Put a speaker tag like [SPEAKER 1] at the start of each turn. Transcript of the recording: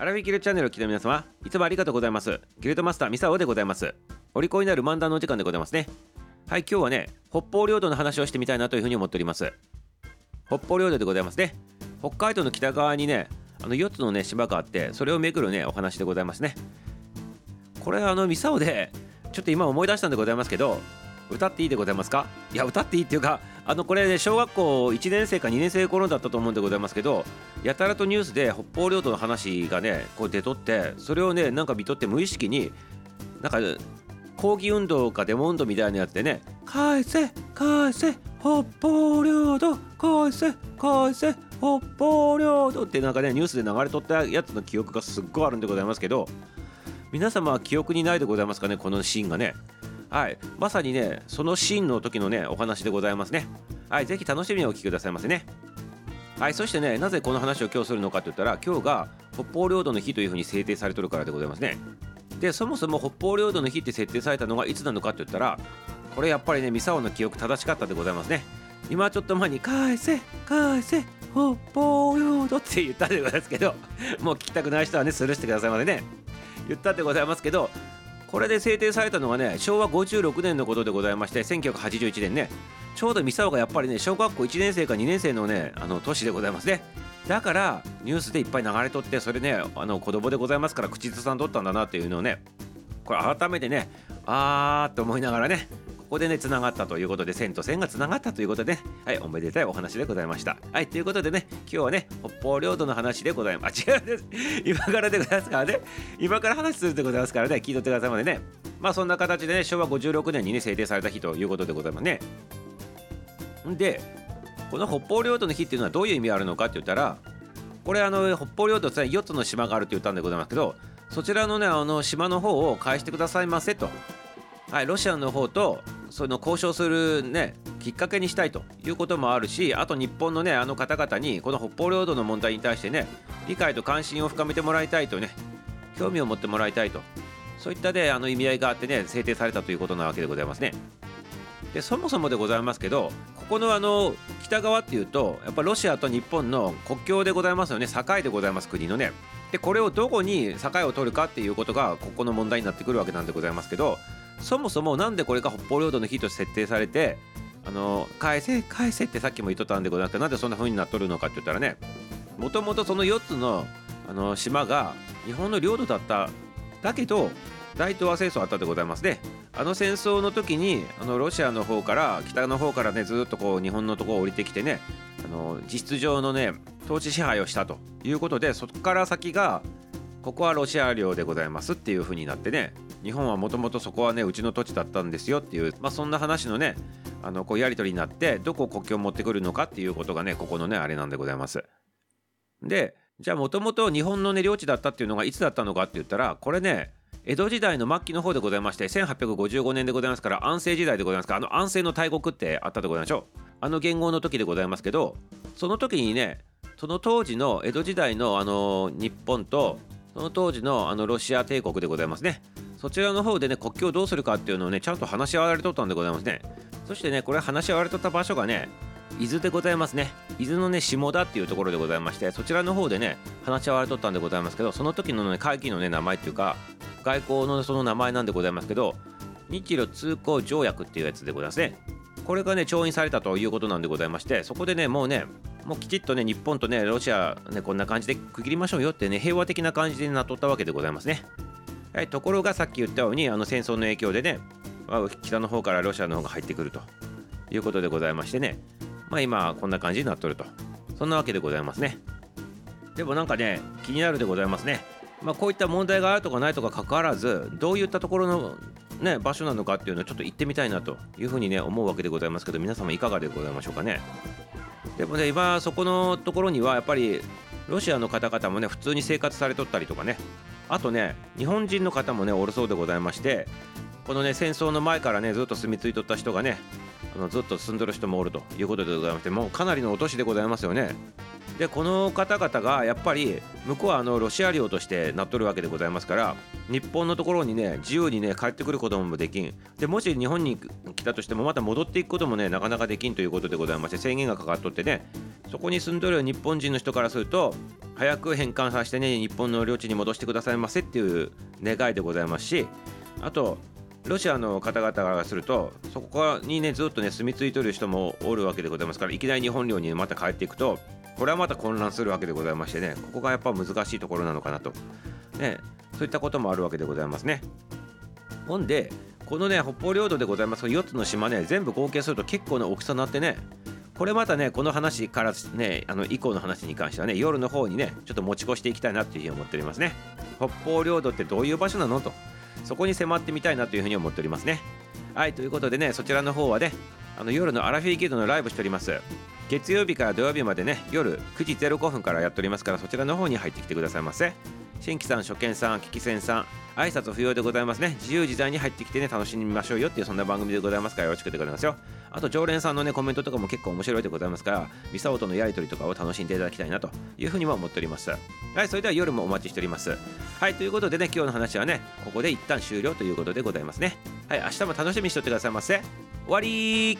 [SPEAKER 1] アラビギルチャンネルを聞きの皆様いつもありがとうございます。ギルドマスターミサオでございます。お利口になる漫談のお時間でございますね。はい今日はね北方領土の話をしてみたいなというふうに思っております。北方領土でございますね。北海道の北側にねあの4つのね島があってそれを巡るねお話でございますね。これあのミサオでちょっと今思い出したんでございますけど歌っていいでございますか？いや歌っていいっていうかあのこれ、ね、小学校1年生か2年生頃だったと思うんでございますけどやたらとニュースで北方領土の話がねこう出とってそれをねなんか見とって無意識になんか抗議運動かデモ運動みたいなやつでね「返せ返せ北方領土返せ返せ北方領土」ってなんかねニュースで流れとったやつの記憶がすっごいあるんでございますけど皆様は記憶にないでございますかねこのシーンがね。はい。まさにねそのシーンの時のねお話でございますね。はいぜひ楽しみにお聞きくださいませね。はいそしてねなぜこの話を今日するのかって言ったら今日が北方領土の日というふうに制定されてるからでございますね。でそもそも北方領土の日って設定されたのがいつなのかって言ったらこれやっぱりね三沢の記憶正しかったでございますね。今ちょっと前に「返せ返せ北方領土」って言ったでございますけどもう聞きたくない人はねスルーしてくださいまでね。言ったでございますけどこれで制定されたのがね昭和56年のことでございまして1981年ね。ちょうど三沢がやっぱりね小学校1年生か2年生のねあの年でございますね。だからニュースでいっぱい流れとってそれねあの子供でございますから口ずさんとったんだなっていうのをねこれ改めてねあーって思いながらねここでね、つながったということで、線と線がつながったということで、ね、はい、おめでたいお話でございました。はい、ということでね、今日はね、北方領土の話でございます。あ、違うです。今からでございますからね、今から話するでございますからね、聞いとってくださいまでね。まあ、そんな形でね、昭和56年にね、制定された日ということでございますね。で、この北方領土の日っていうのはどういう意味あるのかって言ったら、これあの北方領土って4つの島があるって言ったんでございますけどそちらのねあの島の方を返してくださいませとはいロシアの方とその交渉するねきっかけにしたいということもあるしあと日本のねあの方々にこの北方領土の問題に対してね理解と関心を深めてもらいたいとね興味を持ってもらいたいとそういったねあの意味合いがあってね制定されたということなわけでございますね。でそもそもでございますけどここのあの北側っていうとやっぱロシアと日本の国境でございますよね境でございます国のねでこれをどこに境を取るかっていうことがここの問題になってくるわけなんでございますけどそもそもなんでこれが北方領土の日として設定されてあの返せ返せってさっきも言っとったんでございますけどなんでそんな風になっとるのかって言ったらねもともとその4つのあの島が日本の領土だっただけど大東亜戦争あったでございますね。あの戦争の時にあのロシアの方から北の方からねずっとこう日本のところを降りてきてねあの実質上のね統治支配をしたということでそこから先がここはロシア領でございますっていう風になってね日本はもともとそこはねうちの土地だったんですよっていう、まあ、そんな話のねあのこうやり取りになってどこを国境を持ってくるのかっていうことがねここのねあれなんでございます。でじゃあもともと日本のね領地だったっていうのがいつだったのかって言ったらこれね江戸時代の末期の方でございまして1855年でございますから安政時代でございますからあの安政の大国ってあったでございましょうあの元号の時でございますけどその時にねその当時の江戸時代のあの日本とその当時のあのロシア帝国でございますねそちらの方でね国境をどうするかっていうのをねちゃんと話し合われとったんでございますね。そしてねこれ話し合われとった場所がね伊豆でございますね。伊豆のね下田っていうところでございましてそちらの方でね話し合われとったんでございますけどその時のね会議のね名前っていうか外交のその名前なんでございますけど日露通行条約っていうやつでございますね。これがね調印されたということなんでございましてそこでねもうねもうきちっとね日本とねロシアねこんな感じで区切りましょうよってね平和的な感じになっとったわけでございますね。はい、ところがさっき言ったようにあの戦争の影響でね北の方からロシアの方が入ってくるということでございましてね。まあ今こんな感じになっとると。そんなわけでございますね。でもなんかね気になるでございますね。まあこういった問題があるとかないとかかかわらずどういったところのね場所なのかっていうのをちょっと行ってみたいなというふうにね思うわけでございますけど皆様いかがでございましょうかね。でもね今そこのところにはやっぱりロシアの方々もね普通に生活されとったりとかねあとね日本人の方もねおるそうでございましてこのね戦争の前からねずっと住み着いとった人がねあのずっと住んどる人もおるということでございましてもうかなりのお年でございますよね。でこの方々がやっぱり向こうはあのロシア領としてなっとるわけでございますから日本のところにね自由にね帰ってくることもできん。でもし日本に来たとしてもまた戻っていくこともねなかなかできんということでございまして制限がかかっとってねそこに住んどる日本人の人からすると早く返還させてね日本の領地に戻してくださいませっていう願いでございますしあとロシアの方々からするとそこにねずっとね住み着いてる人もおるわけでございますからいきなり日本領にまた帰っていくとこれはまた混乱するわけでございましてねここがやっぱ難しいところなのかなと。ねそういったこともあるわけでございますね。ほんでこのね北方領土でございます4つの島ね全部合計すると結構な大きさになってねこれまたねこの話からねあの以降の話に関してはね夜の方にねちょっと持ち越していきたいなというふうに思っておりますね。北方領土ってどういう場所なの？と。そこに迫ってみたいなというふうに思っておりますね。はいということでねそちらの方はねあの夜のアラフィーゲードのライブしております。月曜日から土曜日までね夜9時05分からやっておりますからそちらの方に入ってきてくださいませ。新規さん初見さん聞き戦さん挨拶不要でございますね。自由自在に入ってきてね楽しみましょうよっていうそんな番組でございますからよろしくでございますよ。あと常連さんのねコメントとかも結構面白いでございますからミサオとのやり取りとかを楽しんでいただきたいなというふうにも思っております。はいそれでは夜もお待ちしております。はいということでね今日の話はねここで一旦終了ということでございますね。はい明日も楽しみにしておいてくださいませ。終わり